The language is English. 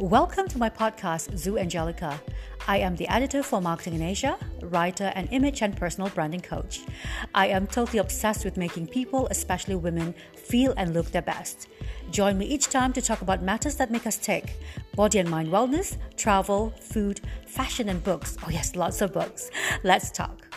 Welcome to my podcast, Zu Anjalika. I am the editor for Marketing in Asia, writer, and image and personal branding coach. I am totally obsessed with making people, especially women, feel and look their best. Join me each time to talk about matters that make us tick body and mind wellness, travel, food, fashion, and books. Oh, yes, lots of books. Let's talk.